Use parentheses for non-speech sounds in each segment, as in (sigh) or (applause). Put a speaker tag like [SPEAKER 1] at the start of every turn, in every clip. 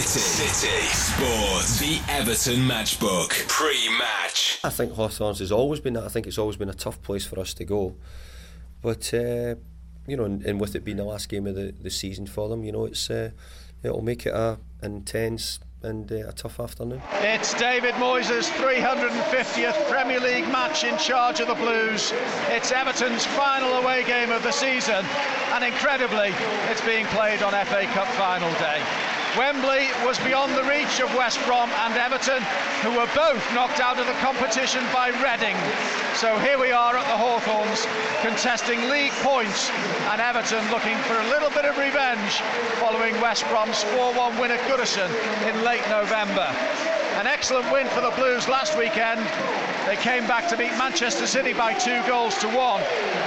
[SPEAKER 1] City. City. Sports. The Everton Matchbook. Pre-match.
[SPEAKER 2] I think Hawthorns has always been that. I think it's always been a tough place for us to go. But, uh, you know, and, and, with it being the last game of the, the season for them, you know, it's uh, it'll make it a intense and uh, a tough afternoon.
[SPEAKER 3] It's David Moyes' 350th Premier League match in charge of the Blues. It's Everton's final away game of the season, and incredibly, it's being played on FA Cup final day. Wembley was beyond the reach of West Brom and Everton, who were both knocked out of the competition by Reading. So here we are at the Hawthorns, contesting league points, and Everton looking for a little bit of revenge following West Brom's 4-1 win at Goodison in late November. An excellent win for the Blues last weekend. They came back to beat Manchester City by two goals to one.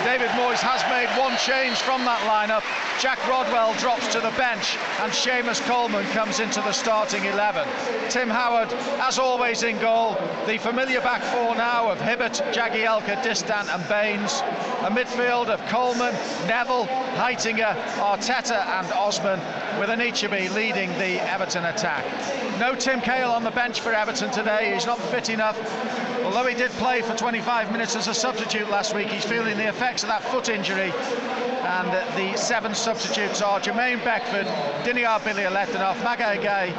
[SPEAKER 3] David Moyes has made one change from that lineup. Jack Rodwell drops to the bench and Seamus Coleman comes into the starting 11. Tim Howard, as always, in goal. The familiar back four now of Hibbert, Jagielka, Distin and Baines. A midfield of Coleman, Neville, Heitinga, Arteta and Osman with Anichebe leading the Everton attack. No Tim Cahill on the bench for Everton today. He's not fit enough. Although he did play for 25 minutes as a substitute last week, he's feeling the effects of that foot injury. And the seven substitutes are Jermaine Beckford, Diniar Bilyaletdinov, Magaye Gueye,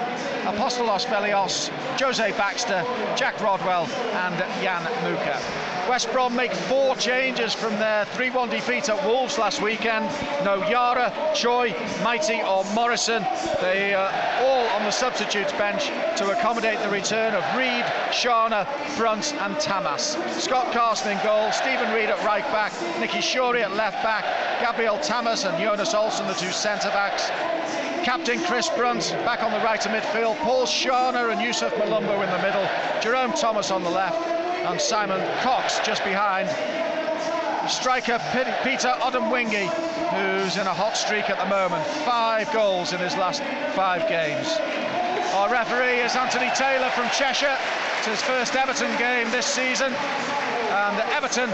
[SPEAKER 3] Apostolos Velios, Jose Baxter, Jack Rodwell, and Jan Mucha. West Brom make four changes from their 3 1 defeat at Wolves last weekend. No Jara, Tchoyi, Meite, or Morrison. They are all on the substitutes bench to accommodate the return of Reid, Scharner, Brunt, and Tamas. Scott Carson in goal, Stephen Reid at right back, Nicky Shorey at left back, Gabriel Tamas and Jonas Olsson, the two centre backs. Captain Chris Brunt back on the right of midfield, Paul Scharner and Yusuf Mulumbu in the middle, Jerome Thomas on the left, and Simon Cox just behind. Striker Peter Odemwingie, who's in a hot streak at the moment. Five goals in his last five games. Our referee is Anthony Taylor from Cheshire. It's his first Everton game this season. And Everton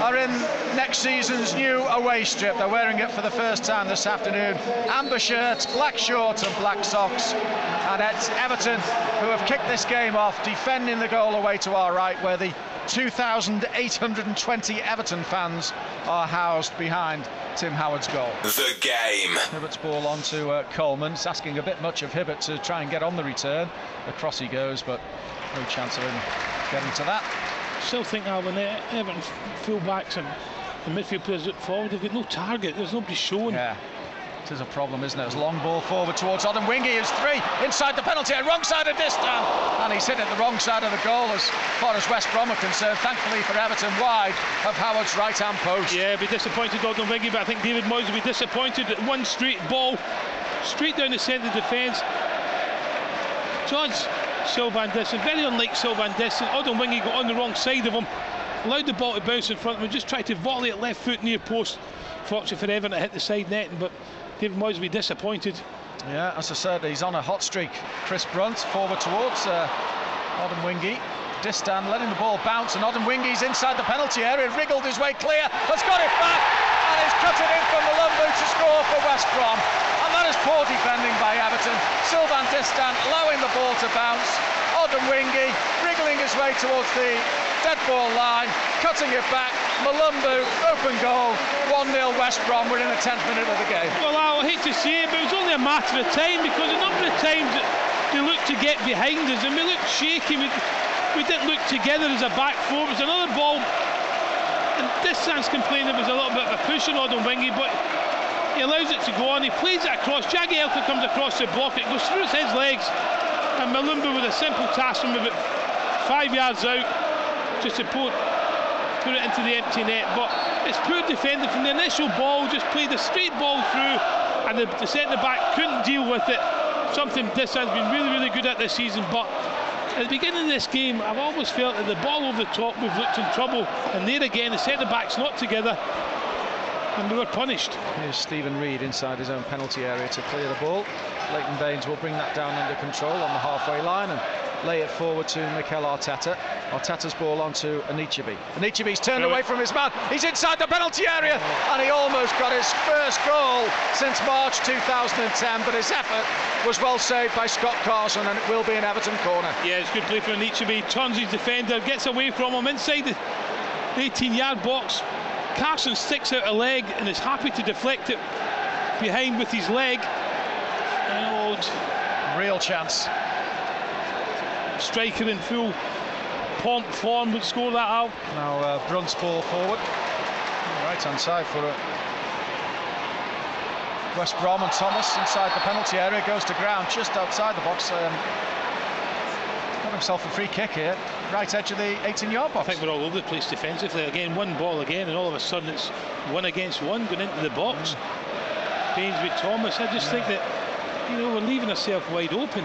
[SPEAKER 3] are in next season's new away strip. They're wearing it for the first time this afternoon. Amber shirts, black shorts, and black socks. And it's Everton who have kicked this game off, defending the goal away to our right, where the 2,820 Everton fans are housed behind Tim Howard's goal.
[SPEAKER 1] The game.
[SPEAKER 3] Hibbert's ball on to uh, Coleman. It's asking a bit much of Hibbert to try and get on the return. Across he goes, but no chance of him getting to that
[SPEAKER 4] still think now when Everton full-backs and the midfield players look forward, they've got no target, there's nobody showing.
[SPEAKER 3] Yeah. It is a problem, isn't it? It's long ball forward towards Odemwingie. Is three inside the penalty area, wrong side of this distance, and he's hit it the wrong side of the goal as far as West Brom are concerned. Thankfully for Everton, wide of Howard's right hand post.
[SPEAKER 4] Yeah, be disappointed Odemwingie, but I think David Moyes will be disappointed that one straight ball straight down the centre of defence. George Sylvain Distin, very unlike Sylvain Distin. Odemwingie got on the wrong side of him, allowed the ball to bounce in front of him, just tried to volley it left foot near post. Fortunately for Everton, it hit the side net, but David Moyes will be disappointed.
[SPEAKER 3] Yeah, as I said, he's on a hot streak. Chris Brunt forward towards uh, Odemwingie. Distin letting the ball bounce, and Odemwingie's inside the penalty area, wriggled his way clear, has got it back, and he's cut it in from Mulumbu to score for West Brom. That is poor defending by Everton. Sylvain Distin allowing the ball to bounce. Odemwingie wriggling his way towards the dead ball line, cutting it back. Mulumbu, open goal. 1 0 West Brom. We're in the 10th minute of the game.
[SPEAKER 4] Well, I hate to say it, but it was only a matter of time because a number of times they looked to get behind us and we looked shaky. We, we didn't look together as a back four. It was another ball. And this sounds complaining it was a little bit of a push on Odemwingie, but he allows it to go on, he plays it across, Jagielka comes across the block, it goes through his legs, and Mulumbu with a simple task from about five yards out, just to put, put it into the empty net. But it's poor defending from the initial ball, just played a straight ball through, and the, the centre back couldn't deal with it. Something this has been really, really good at this season, but at the beginning of this game, I've always felt that the ball over the top, we've looked in trouble, and there again, the centre back's not together and we were punished.
[SPEAKER 3] Here's Steven Reid inside his own penalty area to clear the ball. Leighton Baines will bring that down under control on the halfway line and lay it forward to Mikel Arteta. Arteta's ball onto Anichebe. Anichebe's turned away from his man. He's inside the penalty area and he almost got his first goal since March 2010, but his effort was well saved by Scott Carson, and it will be an Everton corner.
[SPEAKER 4] Yeah, it's good play from Anichebe. Turns his defender, gets away from him inside the 18 yard box. Carson sticks out a leg and is happy to deflect it behind with his leg. And
[SPEAKER 3] Real chance.
[SPEAKER 4] Striker in full pomp form would score that out.
[SPEAKER 3] Now uh, Brunt's ball forward. Right hand side for it. West Brom and Thomas inside the penalty area goes to ground just outside the box. Um, himself a free kick here, right edge of the 18 yard box.
[SPEAKER 4] I think we're all over the place defensively. Again, one ball again, and all of a sudden it's one against one going into the box. Mm. with Thomas. I just yeah. think that, you know, we're leaving ourselves wide open.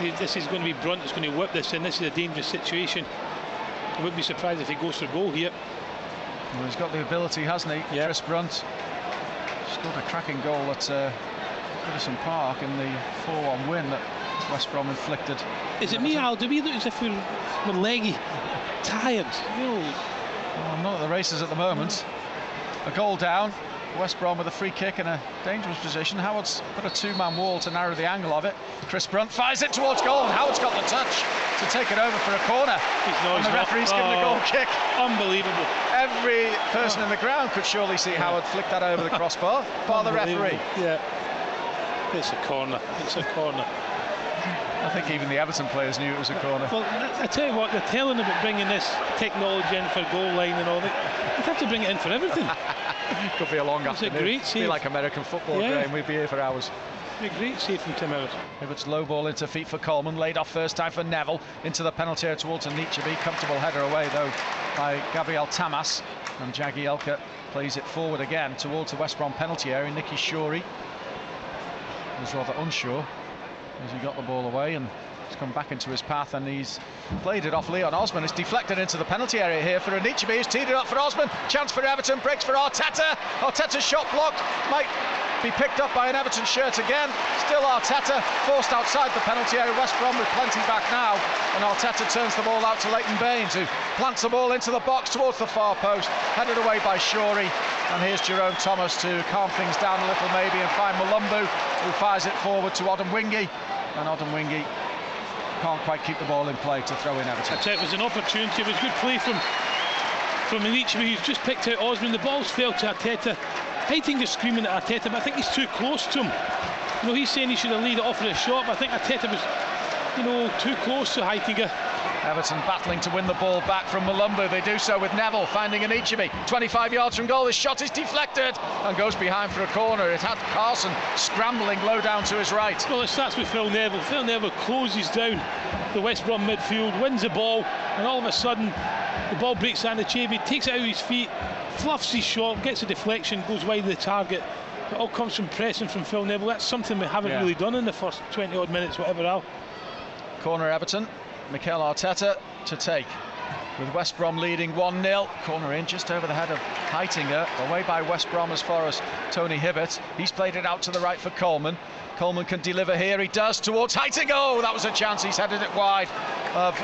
[SPEAKER 4] This is going to be Brunt that's going to whip this in. This is a dangerous situation. I wouldn't be surprised if he goes for goal here.
[SPEAKER 3] Well, he's got the ability, hasn't he? Chris Brunt scored a cracking goal at uh, Goodison Park in the 4-1 win that West Brom inflicted.
[SPEAKER 4] Is it me, Al? Do we look as if we're, we're leggy, tired? No.
[SPEAKER 3] well, I'm not at the races at the moment. A goal down. West Brom with a free kick in a dangerous position. Howard's put a two-man wall to narrow the angle of it. Chris Brunt fires it towards goal, and Howard's got the touch to take it over for a corner.
[SPEAKER 4] No,
[SPEAKER 3] and the referee's
[SPEAKER 4] oh,
[SPEAKER 3] given a goal oh, kick.
[SPEAKER 4] Unbelievable.
[SPEAKER 3] Every person oh. in the ground could surely see Howard flick that over the crossbar, bar the referee.
[SPEAKER 4] Yeah. It's a corner. It's a corner.
[SPEAKER 3] I think even the Everton players knew it was a corner.
[SPEAKER 4] Well, I tell you what, they're telling about bringing this technology in for goal line and all that. They'd have to bring it in for everything. (laughs)
[SPEAKER 3] Could be a long
[SPEAKER 4] it's
[SPEAKER 3] afternoon.
[SPEAKER 4] A great save.
[SPEAKER 3] Be like American football, yeah. Graham. We'd be here for hours.
[SPEAKER 4] A great save from Tim.
[SPEAKER 3] Hibbert's low ball into feet for Coleman, laid off first time for Neville, into the penalty area towards Anichebe. Comfortable header away though by Gabriel Tamas, and Jagielka plays it forward again towards the West Brom penalty area. Nicky Shorey was rather unsure as he got the ball away and He's come back into his path and he's played it off Leon Osman. It's deflected into the penalty area here for Anichebe. He's teed it up for Osman. Chance for Everton. Breaks for Arteta. Arteta's shot blocked. Might be picked up by an Everton shirt again. Still Arteta forced outside the penalty area. West Brom with plenty back now. And Arteta turns the ball out to Leighton Baines, who plants the ball into the box towards the far post. Headed away by Shorey. And here's Jerome Thomas to calm things down a little maybe and find Mulumbu, who fires it forward to Odemwingie. And Odemwingie can't quite keep the ball in play to throw in Everton.
[SPEAKER 4] It, was an opportunity, it was good play from from Anichebe, he's just picked out Osman, the ball's fell to Arteta. Is screaming at Arteta, but I think he's too close to him. You know, he's saying he should have laid it off for a shot, but I think Arteta was, you know, too close to Heitinga.
[SPEAKER 3] Everton battling to win the ball back from Mulumbu. They do so with Neville finding Anichebe. 25 yards from goal. the shot is deflected and goes behind for a corner. It had Carson scrambling low down to his right.
[SPEAKER 4] Well, it starts with Phil Neville. Phil Neville closes down the West Brom midfield, wins the ball, and all of a sudden the ball breaks down Anichebe, takes it out of his feet, fluffs his shot, gets a deflection, goes wide of the target. It all comes from pressing from Phil Neville. That's something we haven't yeah. really done in the first 20 odd minutes, whatever else.
[SPEAKER 3] Corner Everton. Mikel Arteta to take. With West Brom leading 1-0. Corner in just over the head of Heitinga. Away by West Brom as far as Tony Hibbert. He's played it out to the right for Coleman. Coleman can deliver here. He does towards Heitinga. Oh, that was a chance. He's headed it wide of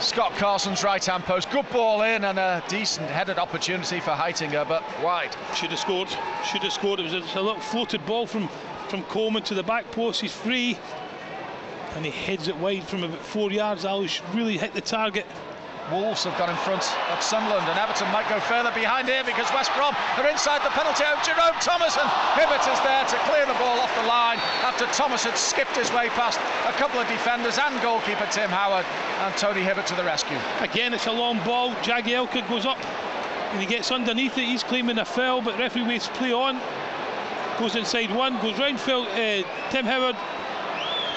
[SPEAKER 3] Scott Carson's right-hand post. Good ball in and a decent headed opportunity for Heitinga, but wide.
[SPEAKER 4] Should have scored. Should have scored. It was a, a little floated ball from from Coleman to the back post. He's free and he heads it wide from about four yards. Alish really hit the target.
[SPEAKER 3] Wolves have got in front of Sunderland and Everton might go further behind here because West Brom are inside the penalty area. Jerome Thomas and Hibbert is there to clear the ball off the line after Thomas had skipped his way past a couple of defenders and goalkeeper Tim Howard and Tony Hibbert to the rescue.
[SPEAKER 4] Again, it's a long ball. Jagielka goes up and he gets underneath it. He's claiming a foul, but referee waits play on. Goes inside one, goes round Phil, uh, Tim Howard,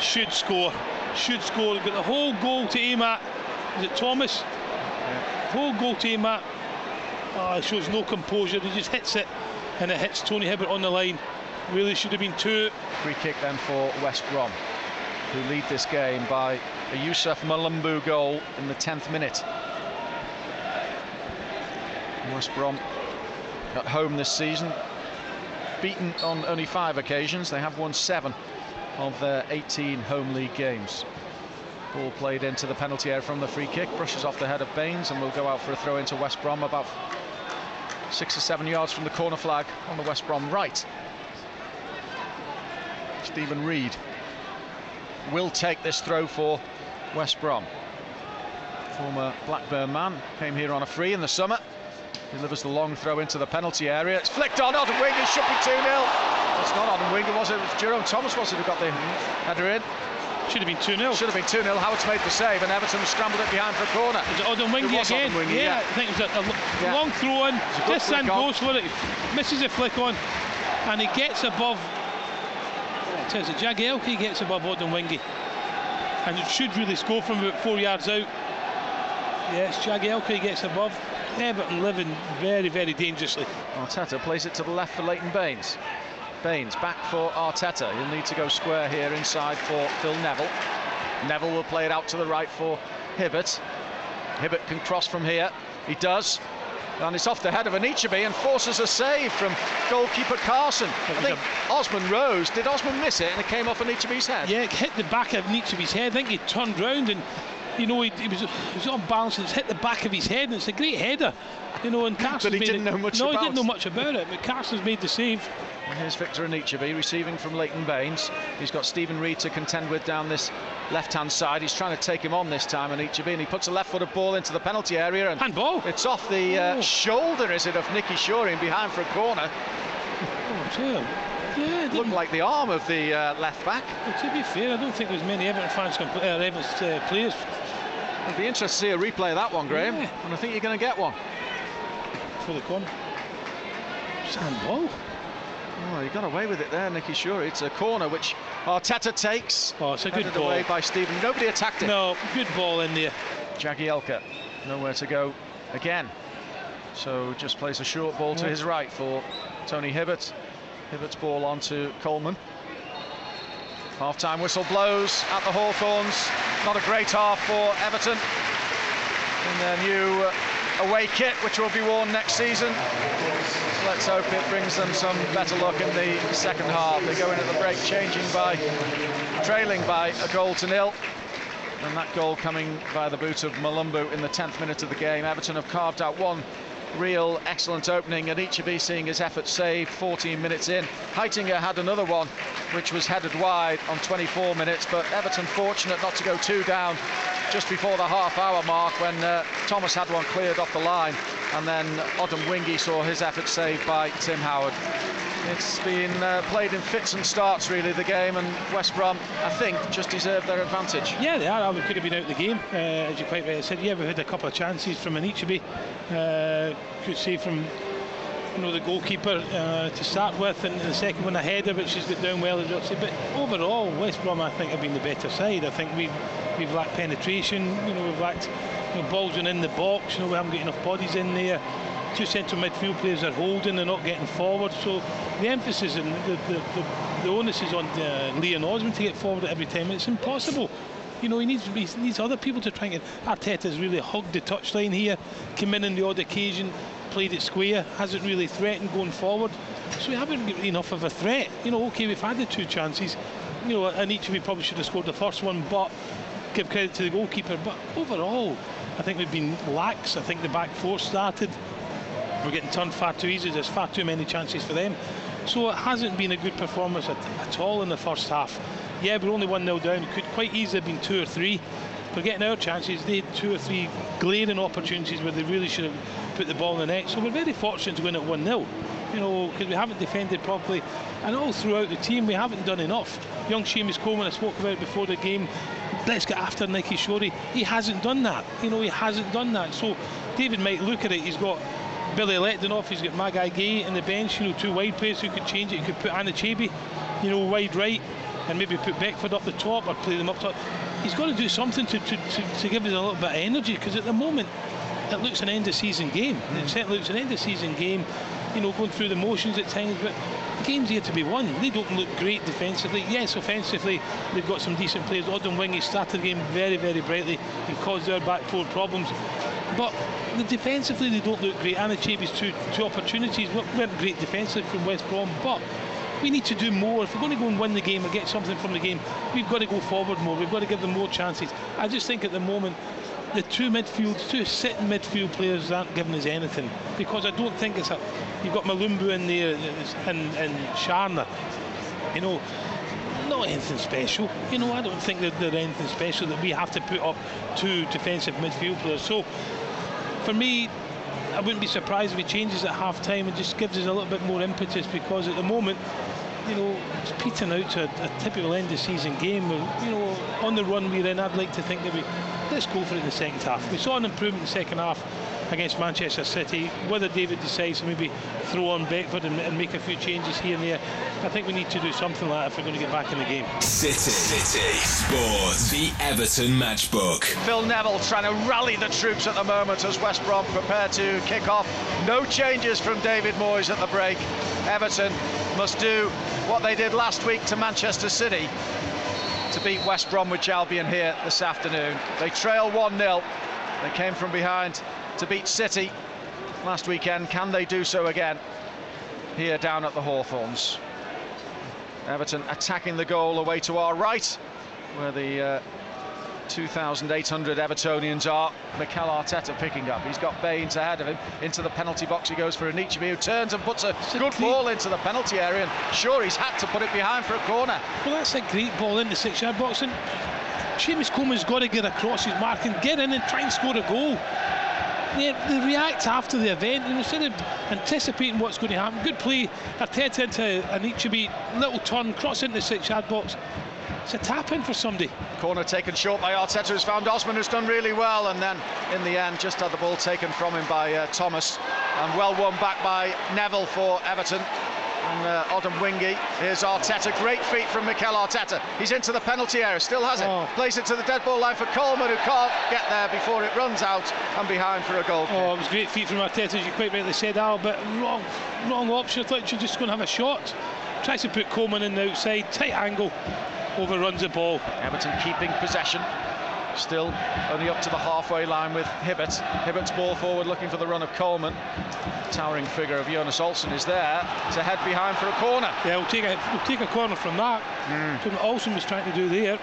[SPEAKER 4] should score. Should score. Got the whole goal to aim at. Is it Thomas? Whole goal team at. Oh, shows no composure. He just hits it, and it hits Tony Hibbert on the line. Really should have been two.
[SPEAKER 3] Free kick then for West Brom, who lead this game by a Yusuf Mulumbu goal in the 10th minute. West Brom at home this season, beaten on only five occasions. They have won seven of their 18 home league games. Ball played into the penalty area from the free kick, brushes off the head of Baines and will go out for a throw into West Brom about six or seven yards from the corner flag on the West Brom right. Stephen Reid will take this throw for West Brom. Former Blackburn man came here on a free in the summer. Delivers the long throw into the penalty area. It's flicked on. Odemwingie. It should be 2 0. It's not Odemwingie, was it? It was Jerome Thomas, was it, who got the header in?
[SPEAKER 4] Should have been 2 0.
[SPEAKER 3] Should have been 2 0. Howard's made the save, and Everton scrambled it behind for a corner.
[SPEAKER 4] Is it Odemwingie again?
[SPEAKER 3] Odemwingie,
[SPEAKER 4] yeah,
[SPEAKER 3] yeah,
[SPEAKER 4] I think it was a, a
[SPEAKER 3] yeah.
[SPEAKER 4] long throw in. This
[SPEAKER 3] on.
[SPEAKER 4] goes for it. Misses a flick on, and he gets above. It says it Jagielka gets above Odemwingie, and it should really score from about four yards out. Yes, Jagielka gets above. Everton living very, very dangerously.
[SPEAKER 3] Arteta plays it to the left for Leighton Baines. Baines back for Arteta. He'll need to go square here inside for Phil Neville. Neville will play it out to the right for Hibbert. Hibbert can cross from here. He does. And it's off the head of Anichebe and forces a save from goalkeeper Carson. I think Osman Rose. Did Osman miss it and it came off Anichebe's head?
[SPEAKER 4] Yeah, it hit the back of Anichebe's head. I think he turned round and, you know, he, he was he was on balance and it's hit the back of his head. And it's a great header, you know. And (laughs) Carson's
[SPEAKER 3] he
[SPEAKER 4] made
[SPEAKER 3] didn't
[SPEAKER 4] it,
[SPEAKER 3] know much
[SPEAKER 4] No, he didn't know much about it. But Carson's made the save.
[SPEAKER 3] And here's Victor Anichebe receiving from Leighton Baines. He's got Stephen Reid to contend with down this left-hand side. He's trying to take him on this time, Anichebe, and he puts a left-footed ball into the penalty area. And
[SPEAKER 4] Handball.
[SPEAKER 3] It's off the uh,
[SPEAKER 4] Oh.
[SPEAKER 3] shoulder, is it, of Nicky Shorey behind for a corner. (laughs)
[SPEAKER 4] Oh, dear. Yeah,
[SPEAKER 3] Looked like the arm of the uh, left back.
[SPEAKER 4] well, to be fair, I don't think there's many Everton fans, play, uh, Everton uh, players.
[SPEAKER 3] It'd be interesting to see a replay of that one, Graham.
[SPEAKER 4] Yeah.
[SPEAKER 3] And I think you're going to get one.
[SPEAKER 4] for the corner. It's handball.
[SPEAKER 3] Oh, he got away with it there, Nicky Shorey. It's a corner which Arteta takes.
[SPEAKER 4] Oh, it's a good ball.
[SPEAKER 3] away by Stephen. Nobody attacked it.
[SPEAKER 4] No, good ball in there.
[SPEAKER 3] Jagielka, nowhere to go again. So just plays a short ball to his right for Tony Hibbert. Hibbert's ball on to Coleman. Half-time whistle blows at the Hawthorns. Not a great half for Everton in their new away kit, which will be worn next season. Let's hope it brings them some better luck in the second half. They go in at the break, changing by, trailing by a goal to nil. And that goal coming via the boot of Mulumbu in the 10th minute of the game. Everton have carved out one real excellent opening and Anichebe seeing his effort saved 14 minutes in. Heitinga had another one which was headed wide on 24 minutes but Everton fortunate not to go two down just before the half hour mark when uh, Thomas had one cleared off the line and then Odemwingie saw his effort saved by Tim Howard. It's been uh, played in fits and starts really the game and West Brom I think just deserved their advantage.
[SPEAKER 4] Yeah, they are. We could have been out of the game, uh, as you quite rightly said. Yeah, we had a couple of chances from Anichebe. Uh, could see from you know the goalkeeper uh, to start with, and the second one a header, which she's got down well. But overall, West Brom I think have been the better side. I think we've we've lacked penetration. You know, we've lacked you know, balls in the box. You know, we haven't got enough bodies in there. Two central midfield players are holding, they're not getting forward. So the emphasis and the, the, the, the onus is on uh, Leon Osman to get forward at every time. It's impossible. You know, he needs he needs other people to try and get. Arteta's really hugged the touchline here, come in on the odd occasion, played it square, hasn't really threatened going forward. So we haven't got enough of a threat. You know, okay, we've had the two chances. You know, and each of we probably should have scored the first one, but give credit to the goalkeeper. But overall, I think we've been lax. I think the back four started. We're getting turned far too easy. There's far too many chances for them. So it hasn't been a good performance at, at all in the first half. Yeah, we're only 1 0 down. It could quite easily have been two or three. We're getting our chances. They had two or three glaring opportunities where they really should have put the ball in the net. So we're very fortunate to win at 1 0. You know, because we haven't defended properly. And all throughout the team, we haven't done enough. Young Seamus Coleman, I spoke about before the game, let's get after Nicky Shorey. He hasn't done that. You know, he hasn't done that. So David might look at it. He's got Bilyaletdinov. He's got Magaye Gueye in the bench. You know, two wide players who could change it. He could put Anichebe, you know, wide right, and maybe put Beckford up the top or play them up top. He's got to do something to, to, to, to give us a little bit of energy because at the moment it looks an end of season game. Hmm. It certainly looks an end of season game. You know, going through the motions at times, but the game's here to be won. They don't look great defensively. Yes, offensively, they've got some decent players. Odemwingie started the game very, very brightly and caused their back four problems. But the defensively, they don't look great. Anichebe's two, two opportunities weren't great defensively from West Brom, but we need to do more. If we're going to go and win the game or get something from the game, we've got to go forward more. We've got to give them more chances. I just think at the moment, the two midfield, two sitting midfield players aren't giving us anything because I don't think it's a. You've got Mulumbu in there and, and Scharner. You know, not anything special. You know, I don't think that they're anything special that we have to put up two defensive midfield players. So, for me, I wouldn't be surprised if he changes at half time and just gives us a little bit more impetus because at the moment, you know, it's petering out to a, a typical end of season game. You know, on the run we're in, I'd like to think that we let's go for it in the second half. We saw an improvement in the second half against Manchester City. Whether David decides to maybe throw on Beckford and, and, make a few changes here and there, I think we need to do something like that if we're going to get back in the game.
[SPEAKER 1] City, City Sports, the Everton matchbook.
[SPEAKER 3] Phil Neville trying to rally the troops at the moment as West Brom prepare to kick off. No changes from David Moyes at the break. Everton must do what they did last week to Manchester City to beat West Bromwich Albion here this afternoon. They trail 1 0. They came from behind to beat City last weekend. Can they do so again here down at the Hawthorns? Everton attacking the goal away to our right, where the uh, 2,800 Evertonians are. Mikel Arteta picking up. He's got Baines ahead of him. Into the penalty box he goes for Anichebe, who turns and puts a good ball into the penalty area. And sure, he's had to put it behind for a corner.
[SPEAKER 4] Well, that's a great ball in the six-yard box. And Seamus Coleman's got to get across his mark and get in and try and score a goal they, they react after the event, you instead of anticipating what's going to happen. Good play, Arteta into Anichebe, little turn, cross into the six-yard box. It's a tap in for somebody.
[SPEAKER 3] Corner taken short by Arteta, who's found Osman, who's done really well, and then in the end, just had the ball taken from him by uh, Thomas, and well won back by Neville for Everton and uh, Odemwingie. Here's Arteta, great feet from Mikel Arteta. He's into the penalty area, still has it. Oh. Plays it to the dead ball line for Coleman, who can't get there before it runs out and behind for a goal.
[SPEAKER 4] Oh, it was great feet from Arteta, as you quite rightly said, Al, but wrong, wrong option. I thought you were just going to have a shot. Tries to put Coleman in the outside, tight angle, overruns the ball.
[SPEAKER 3] Everton keeping possession. Still only up to the halfway line with Hibbert. Hibbert's ball forward looking for the run of Coleman. Towering figure of Jonas Olsson is there to head behind for a corner.
[SPEAKER 4] Yeah, we'll take a, we'll take a corner from that. Mm. what Olsson was trying to do there.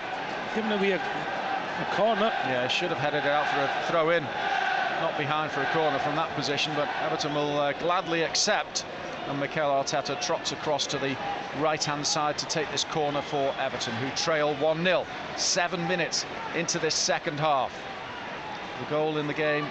[SPEAKER 4] Giving away a, a corner.
[SPEAKER 3] Yeah, should have headed it out for a throw in. Not behind for a corner from that position, but Everton will uh, gladly accept and Mikel Arteta trots across to the right-hand side to take this corner for Everton, who trail 1-0, seven minutes into this second half. The goal in the game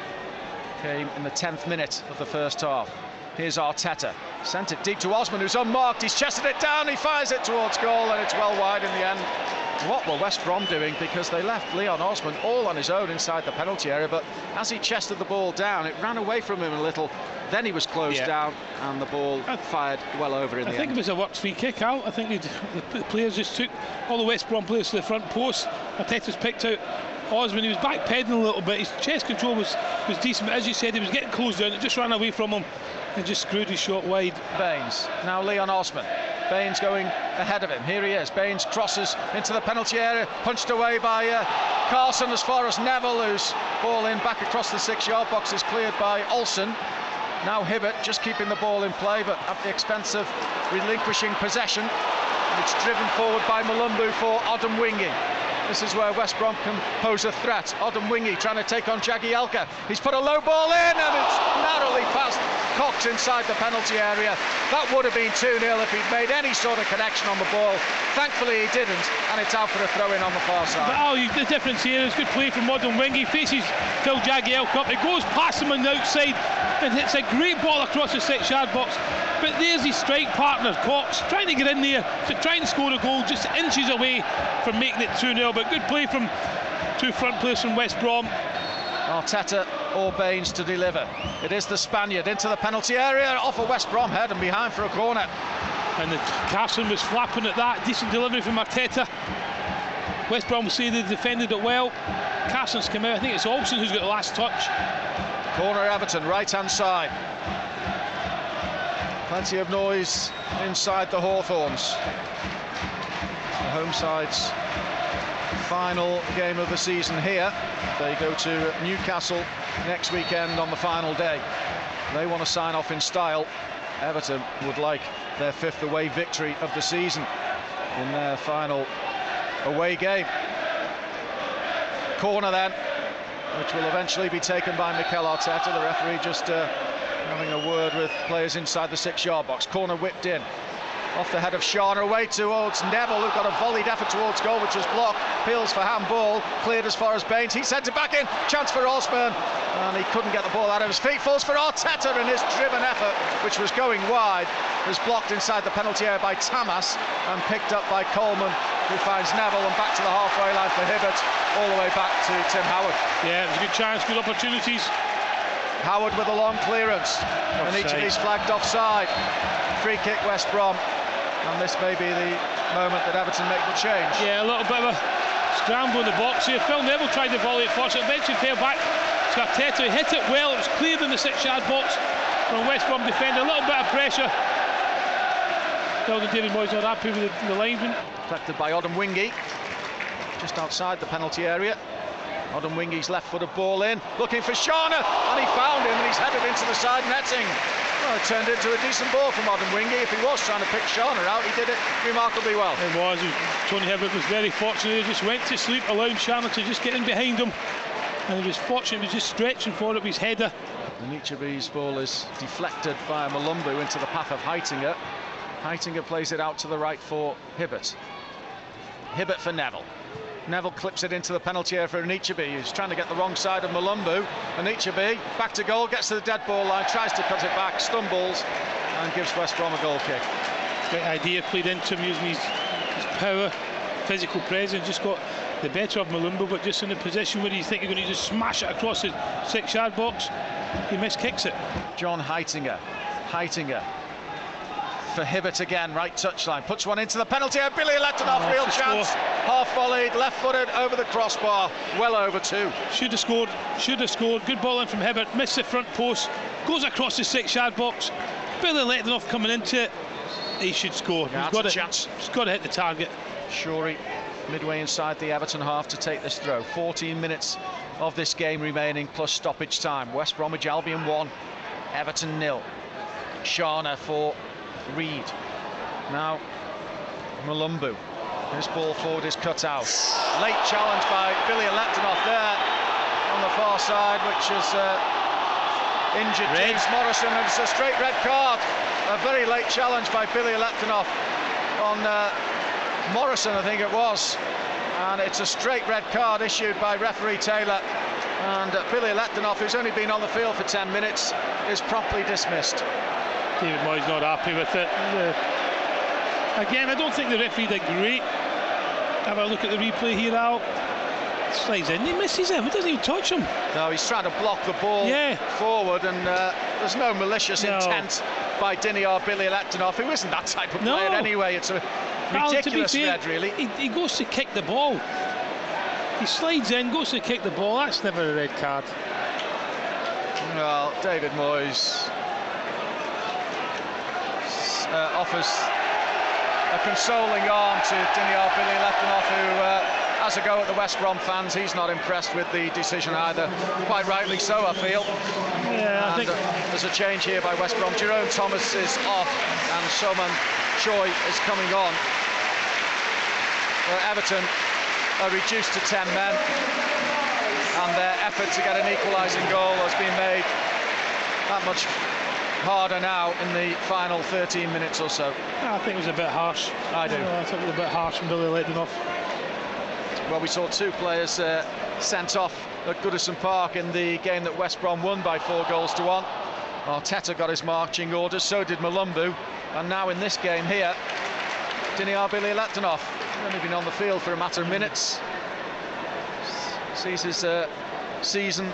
[SPEAKER 3] came in the 10th minute of the first half. Here's Arteta, sent it deep to Osman, who's unmarked, he's chested it down, he fires it towards goal, and it's well wide in the end. What were West Brom doing? Because they left Leon Osman all on his own inside the penalty area, but as he chested the ball down, it ran away from him a little, then he was closed yeah. down and the ball fired well over in
[SPEAKER 4] I
[SPEAKER 3] the
[SPEAKER 4] think
[SPEAKER 3] end.
[SPEAKER 4] it was a worked free kick out. I think the players just took all the West Brom players to the front post. Arteta's picked out Osman. He was backpedaling a little bit. His chest control was, was decent, but as you said, he was getting closed down. It just ran away from him and just screwed his shot wide.
[SPEAKER 3] Baines. Now Leon Osman. Baines going ahead of him. Here he is. Baines crosses into the penalty area, punched away by uh, Carson as far as Neville, whose ball in back across the six-yard box is cleared by Olsson. Now Hibbert just keeping the ball in play, but at the expense of relinquishing possession. It's driven forward by Mulumbu for Odemwingie. This is where West Brom can pose a threat. Odemwingie trying to take on Jagielka. He's put a low ball in and it's narrowly past Cox inside the penalty area. That would have been 2-0 if he'd made any sort of connection on the ball. Thankfully he didn't and it's out for a throw-in on the far side.
[SPEAKER 4] But, oh, the difference here is good play from Odemwingie. Faces Phil Jagielka up. It goes past him on the outside and it's a great ball across the six-yard box. But there's his strike partner, Cox, trying to get in there to try and score a goal, just inches away from making it 2 0. But good play from two front players from West Brom.
[SPEAKER 3] Arteta or Baines to deliver. It is the Spaniard into the penalty area, off a West Brom head and behind for a corner.
[SPEAKER 4] And the, Carson was flapping at that. Decent delivery from Arteta. West Brom will say they defended it well. Carson's come out. I think it's Olsson who's got the last touch.
[SPEAKER 3] Corner Everton, right hand side. Plenty of noise inside the Hawthorns. The home side's final game of the season here. They go to Newcastle next weekend on the final day. They want to sign off in style. Everton would like their fifth away victory of the season in their final away game. Corner then, which will eventually be taken by Mikel Arteta. The referee just uh, having a word with players inside the six-yard box. Corner whipped in. Off the head of Scharner away towards Neville, who got a volleyed effort towards goal, which was blocked. Peels for handball, cleared as far as Baines. He sent it back in, chance for Osborne, and he couldn't get the ball out of his feet. Falls for Arteta, and his driven effort, which was going wide, was blocked inside the penalty area by Tamas and picked up by Coleman, who finds Neville and back to the halfway line for Hibbert, all the way back to Tim Howard.
[SPEAKER 4] Yeah, it was a good chance, good opportunities.
[SPEAKER 3] Howard with a long clearance, and Anichebe flagged offside. Free kick West Brom, and this may be the moment that Everton make the change.
[SPEAKER 4] Yeah, a little bit of a scramble in the box here. Phil Neville tried to volley it first, it eventually fell back to Arteta. He hit it well, it was cleared in the six-yard box from West Brom defender. A little bit of pressure. Still, David Moyes not happy with the, the linesman.
[SPEAKER 3] Collected by Odemwingie, just outside the penalty area. Odemwingie's left-footed ball in, looking for Scharner, and he found him, and he's headed into the side netting. Turned into a decent ball from Odemwingie. If he was trying to pick Scharner out, he did it remarkably well.
[SPEAKER 4] It was. Tony Hibbert was very fortunate. He just went to sleep, allowing Scharner to just get in behind him. And he was fortunate, he was just stretching for it with his header.
[SPEAKER 3] And each of these ball is deflected by Mulumbu into the path of Heitinga. Heitinga plays it out to the right for Hibbert. Hibbert for Neville. Neville clips it into the penalty area for Anichebe, who's trying to get the wrong side of Mulumbu. Anichebe back to goal, gets to the dead ball line, tries to cut it back, stumbles, and gives West Brom a goal kick.
[SPEAKER 4] Great idea, played into him using his, his power, physical presence, just got the better of Mulumbu, but just in a position where you think you're going to just smash it across the six-yard box, he miskicks it.
[SPEAKER 3] John Heitinga, Heitinga for Hibbert again, right touchline, puts one into the penalty area, Bilyaletdinov,
[SPEAKER 4] Oh,
[SPEAKER 3] real
[SPEAKER 4] to
[SPEAKER 3] chance,
[SPEAKER 4] score.
[SPEAKER 3] half volleyed, left footed, over the crossbar, well over two.
[SPEAKER 4] Should have scored, should have scored. Good ball in from Hibbert, missed the front post, goes across the six-yard box. Bilyaletdinov coming into it. He should score.
[SPEAKER 3] Yeah,
[SPEAKER 4] he's got
[SPEAKER 3] a chance.
[SPEAKER 4] He's got to hit the target.
[SPEAKER 3] Shorey midway inside the Everton half to take this throw. 14 minutes of this game remaining plus stoppage time. West Bromwich Albion 1, Everton nil. Scharner for Reid. Now Mulumbu. This ball forward is cut out. Late challenge by Bilyaletdinov there on the far side, which has uh, injured
[SPEAKER 4] Red.
[SPEAKER 3] James Morrison, and it's a straight red card. A very late challenge by Bilyaletdinov on uh, Morrison, I think it was. And it's a straight red card issued by referee Taylor. And uh, Bilyaletdinov, who's only been on the field for 10 minutes, is promptly dismissed.
[SPEAKER 4] David Moyes not happy with it. Uh, again, I don't think the referee did great. Have a look at the replay here, Al. Slides in, he misses him. He doesn't even touch him.
[SPEAKER 3] No, he's trying to block the ball
[SPEAKER 4] Yeah.
[SPEAKER 3] forward, and uh, there's no malicious
[SPEAKER 4] No.
[SPEAKER 3] intent by Diniar Bilyaletdinov, who isn't that type of
[SPEAKER 4] No.
[SPEAKER 3] player anyway. It's a
[SPEAKER 4] Al, to
[SPEAKER 3] ridiculous
[SPEAKER 4] fair,
[SPEAKER 3] red, really.
[SPEAKER 4] He, he goes to kick the ball. He slides in, goes to kick the ball. That's never a red card.
[SPEAKER 3] Well, David Moyes uh, offers a consoling arm to Diniar Bilyaletdinov, who uh, has a go at the West Brom fans. He's not impressed with the decision either. Quite rightly so, I feel.
[SPEAKER 4] Yeah, I
[SPEAKER 3] And
[SPEAKER 4] think.
[SPEAKER 3] uh, there's a change here by West Brom. Jerome Thomas is off, and Somen Tchoyi is coming on. Everton are reduced to 10 men, and their effort to get an equalising goal has been made that much harder now in the final 13 minutes or so.
[SPEAKER 4] I think it was a bit harsh.
[SPEAKER 3] I do.
[SPEAKER 4] I think it was a bit harsh from Bilyaletdinov.
[SPEAKER 3] Well, we saw two players uh, sent off at Goodison Park in the game that West Brom won by four goals to one. Arteta got his marching orders, so did Malumbu. And now in this game here, Diniar Bilyaletdinov, only been on the field for a matter of minutes, sees his uh, season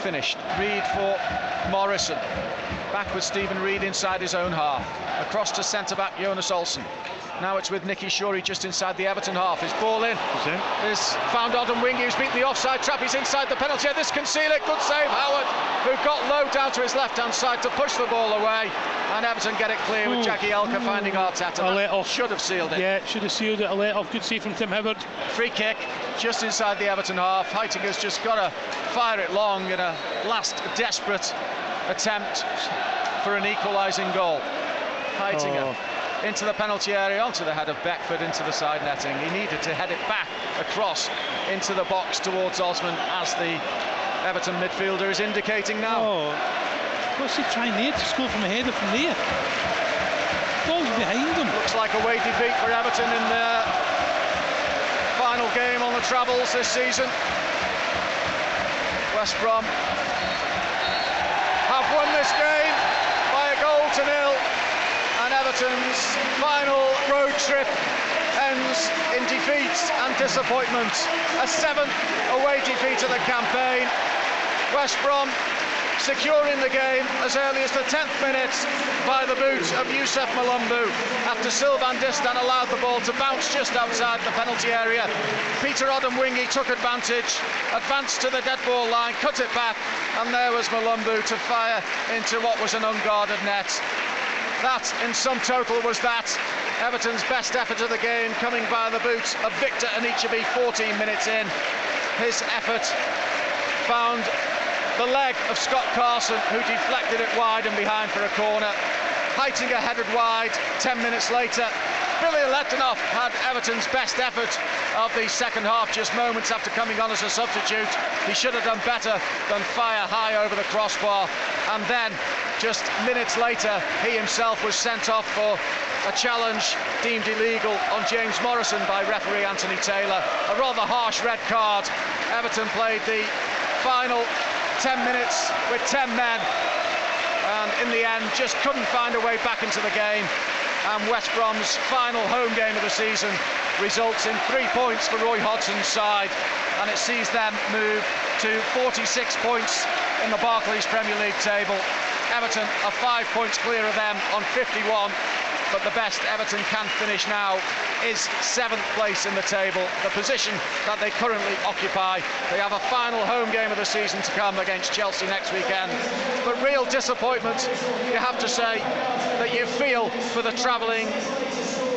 [SPEAKER 3] finished. Reid for Morrison. Back with Stephen Reid inside his own half. Across to centre-back Jonas Olsson. Now it's with Nicky Shorey just inside the Everton half. His ball in
[SPEAKER 4] Is
[SPEAKER 3] found Odemwingie. who's beaten the offside trap. He's inside the penalty area. This can seal it. Good save, Howard, who got low down to his left-hand side to push the ball away. And Everton get it clear with Jagielka finding Arteta.
[SPEAKER 4] A let off.
[SPEAKER 3] Should have sealed it.
[SPEAKER 4] Yeah, should have sealed it. A let off. Good save from Tim Hibbert.
[SPEAKER 3] Free kick just inside the Everton half. Heitinga's just got to fire it long in a last desperate attempt for an equalising goal. Heitinga
[SPEAKER 4] Oh.
[SPEAKER 3] into the penalty area, onto the head of Beckford, into the side netting. He needed to head it back across into the box towards Osman as the Everton midfielder is indicating now.
[SPEAKER 4] Oh, what's he trying there to score from a header from there? Ball's behind him.
[SPEAKER 3] Looks like a away defeat for Everton in their final game on the travels this season. West Brom have won this game by a goal to nil, and Everton's final road trip ends in defeat and disappointment. A seventh away defeat of the campaign. West Brom securing the game as early as the 10th minute by the boot of Youssef Mulumbu after Sylvain Distin allowed the ball to bounce just outside the penalty area. Peter Odemwingie took advantage, advanced to the dead ball line, cut it back, and there was Mulumbu to fire into what was an unguarded net. That, in sum total, was that. Everton's best effort of the game coming by the boot of Victor Anichebe 14 minutes in. His effort found the leg of Scott Carson, who deflected it wide and behind for a corner. Heitinga headed wide 10 minutes later. Bilyaletdinov had Everton's best effort of the second half, just moments after coming on as a substitute. He should have done better than fire high over the crossbar. And then, just minutes later, he himself was sent off for a challenge deemed illegal on James Morrison by referee Anthony Taylor. A rather harsh red card. Everton played the final 10 minutes with 10 men and in the end just couldn't find a way back into the game and West Brom's final home game of the season results in three points for Roy Hodgson's side and it sees them move to 46 points in the Barclays Premier League table. Everton are five points clear of them on 51 but the best Everton can finish now is seventh place in the table, the position that they currently occupy. They have a final home game of the season to come against Chelsea next weekend. But real disappointment, you have to say, that you feel for the travelling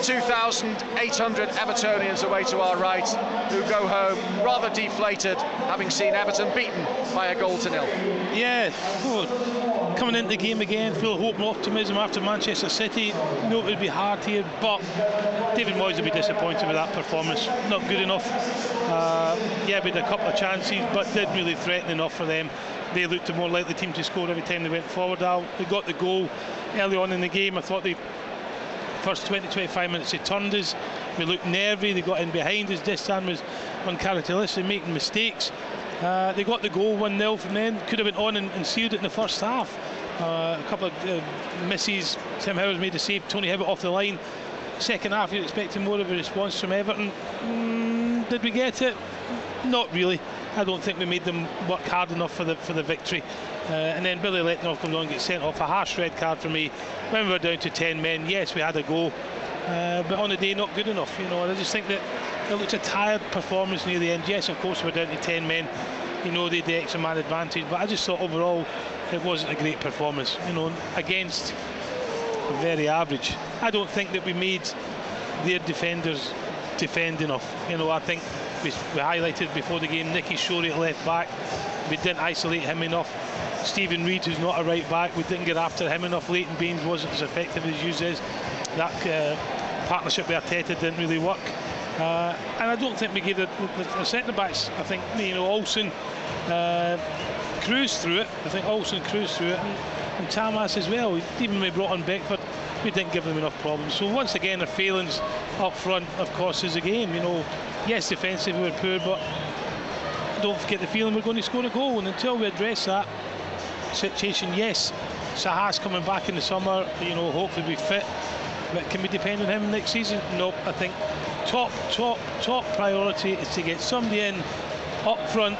[SPEAKER 3] 2,800 Evertonians away to our right who go home rather deflated having seen Everton beaten by a goal to nil.
[SPEAKER 4] Yeah, oh, coming into the game again, full of hope and optimism after Manchester City. know it would be hard here, but David Moyes will be disappointed with that performance. Not good enough. Uh, yeah, had a couple of chances, but didn't really threaten enough for them. They looked a more likely team to score every time they went forward. Now they got the goal early on in the game. I thought they first 20 25 minutes they turned us. We looked nervy they got in behind us. Distin was uncharacteristic making mistakes. Uh, they got the goal 1-0 from then. Could have went on and, and, sealed it in the first half. Uh, a couple of uh, misses. Tim Howard made a save. Tony Hibbert off the line. Second half you're expecting more of a response from Everton. Mm, did we get it? Not really. I don't think we made them work hard enough for the for the victory. Uh, and then Bilyaletdinov comes on and gets sent off. A harsh red card for me. When we were down to 10 men, yes, we had a go. Uh, but on the day, not good enough. You know, I just think that it looked a tired performance near the end. Yes, of course, we're down to 10 men. You know, they had the extra man advantage. But I just thought overall it wasn't a great performance. You know, against very average. I don't think that we made their defenders defend enough. You know, I think we, we highlighted before the game Nicky Shorey at left back. We didn't isolate him enough. Stephen Reid, who's not a right back, we didn't get after him enough. Leighton Baines wasn't as effective as Hughes is. That uh, partnership with Arteta didn't really work. Uh, and I don't think we gave the, the, the centre backs. I think you know Olsson uh, cruised through it. I think Olsson cruised through it, and, and Tamas as well. Even when we brought on Beckford, we didn't give them enough problems. So once again, their failings up front, of course, is a game. You know, yes, defensively we're poor, but don't forget the feeling we're going to score a goal. And until we address that situation, yes, Saha's coming back in the summer, you know, hopefully be fit. But can we depend on him next season? No, I think top, top, top priority is to get somebody in up front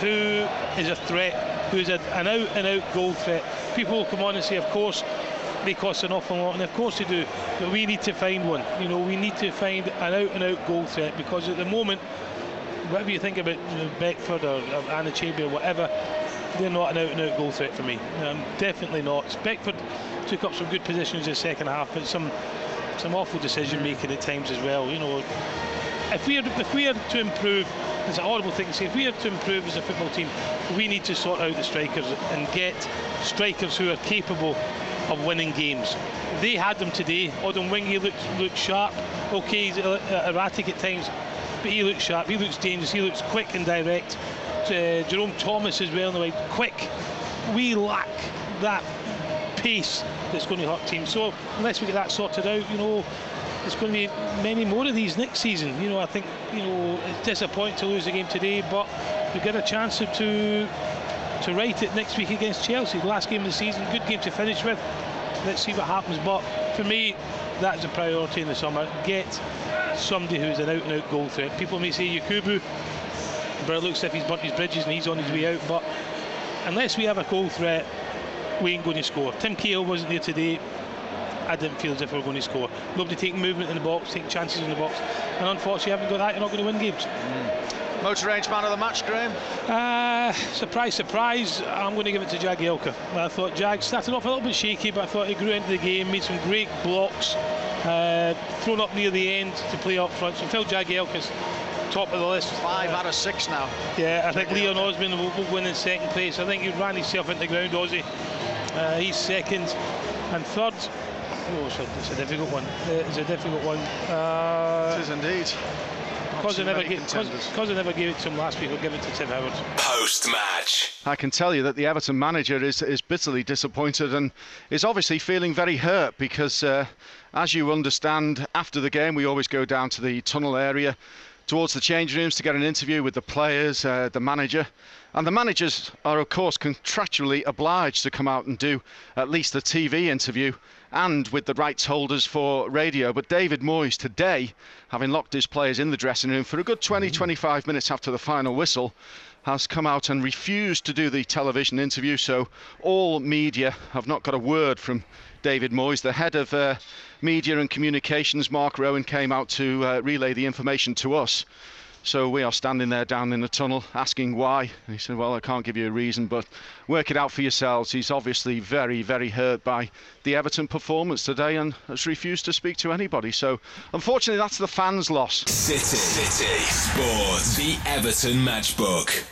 [SPEAKER 4] who is a threat, who is a, an out and out goal threat. People will come on and say, of course, they cost an awful lot, and of course they do. But we need to find one. You know, we need to find an out-and-out goal threat because at the moment, whatever you think about Beckford or, or Anichebe or whatever, they're not an out-and-out goal threat for me. Um, definitely not. Beckford took up some good positions in the second half, but some some awful decision making at times as well. You know, if we are if we are to improve, it's a horrible thing to say. If we are to improve as a football team, we need to sort out the strikers and get strikers who are capable of winning games. They had them today. Odemwingie looked looked sharp. Okay, he's erratic at times, but he looks sharp. He looks dangerous. He looks quick and direct. Uh, Jerome Thomas as well in the way quick. We lack that pace that's going to hurt teams. So unless we get that sorted out, you know, there's going to be many more of these next season. You know, I think you know it's disappointing to lose the game today, but we get a chance to to right it next week against Chelsea. Last game of the season, good game to finish with. Let's see what happens. But for me, that's a priority in the summer. Get somebody who's an out and out goal threat. People may say Yakubu, but it looks as if he's burnt his bridges and he's on his way out. But unless we have a goal threat, we ain't going to score. Tim Cahill wasn't there today. I didn't feel as if we were going to score. Nobody taking movement in the box, taking chances in the box. And unfortunately, haven't got that, you're not going to win games.
[SPEAKER 5] Mm. Motor Range man of the match, Graham?
[SPEAKER 4] Uh, surprise, surprise, I'm going to give it to Jagielka. I thought Jag started off a little bit shaky, but I thought he grew into the game, made some great blocks, uh, thrown up near the end to play up front. So Phil Jagielka's top of the list.
[SPEAKER 5] Five out of six now.
[SPEAKER 4] Yeah, I think Leon Osman will, will win in second place. I think he ran himself into the ground, Ozzy. Uh, he's second. And third, oh, it's a, it's a difficult one. Uh, it's a difficult one.
[SPEAKER 5] Uh, it is indeed.
[SPEAKER 4] Because I, never gave, cause I never gave it to him last week, I'll give it to Tim Howard.
[SPEAKER 1] Post match.
[SPEAKER 3] I can tell you that the Everton manager is, is bitterly disappointed and is obviously feeling very hurt because, uh, as you understand, after the game, we always go down to the tunnel area towards the change rooms to get an interview with the players, uh, the manager. And the managers are, of course, contractually obliged to come out and do at least a TV interview and with the rights holders for radio. But David Moyes today, having locked his players in the dressing room for a good 20 25 minutes after the final whistle, has come out and refused to do the television interview. So all media have not got a word from David Moyes. The head of uh, media and communications, Mark Rowan, came out to uh, relay the information to us. So we are standing there down in the tunnel asking why. And he said, Well, I can't give you a reason, but work it out for yourselves. He's obviously very, very hurt by the Everton performance today and has refused to speak to anybody. So unfortunately, that's the fans' loss.
[SPEAKER 1] City, City Sports, the Everton Matchbook.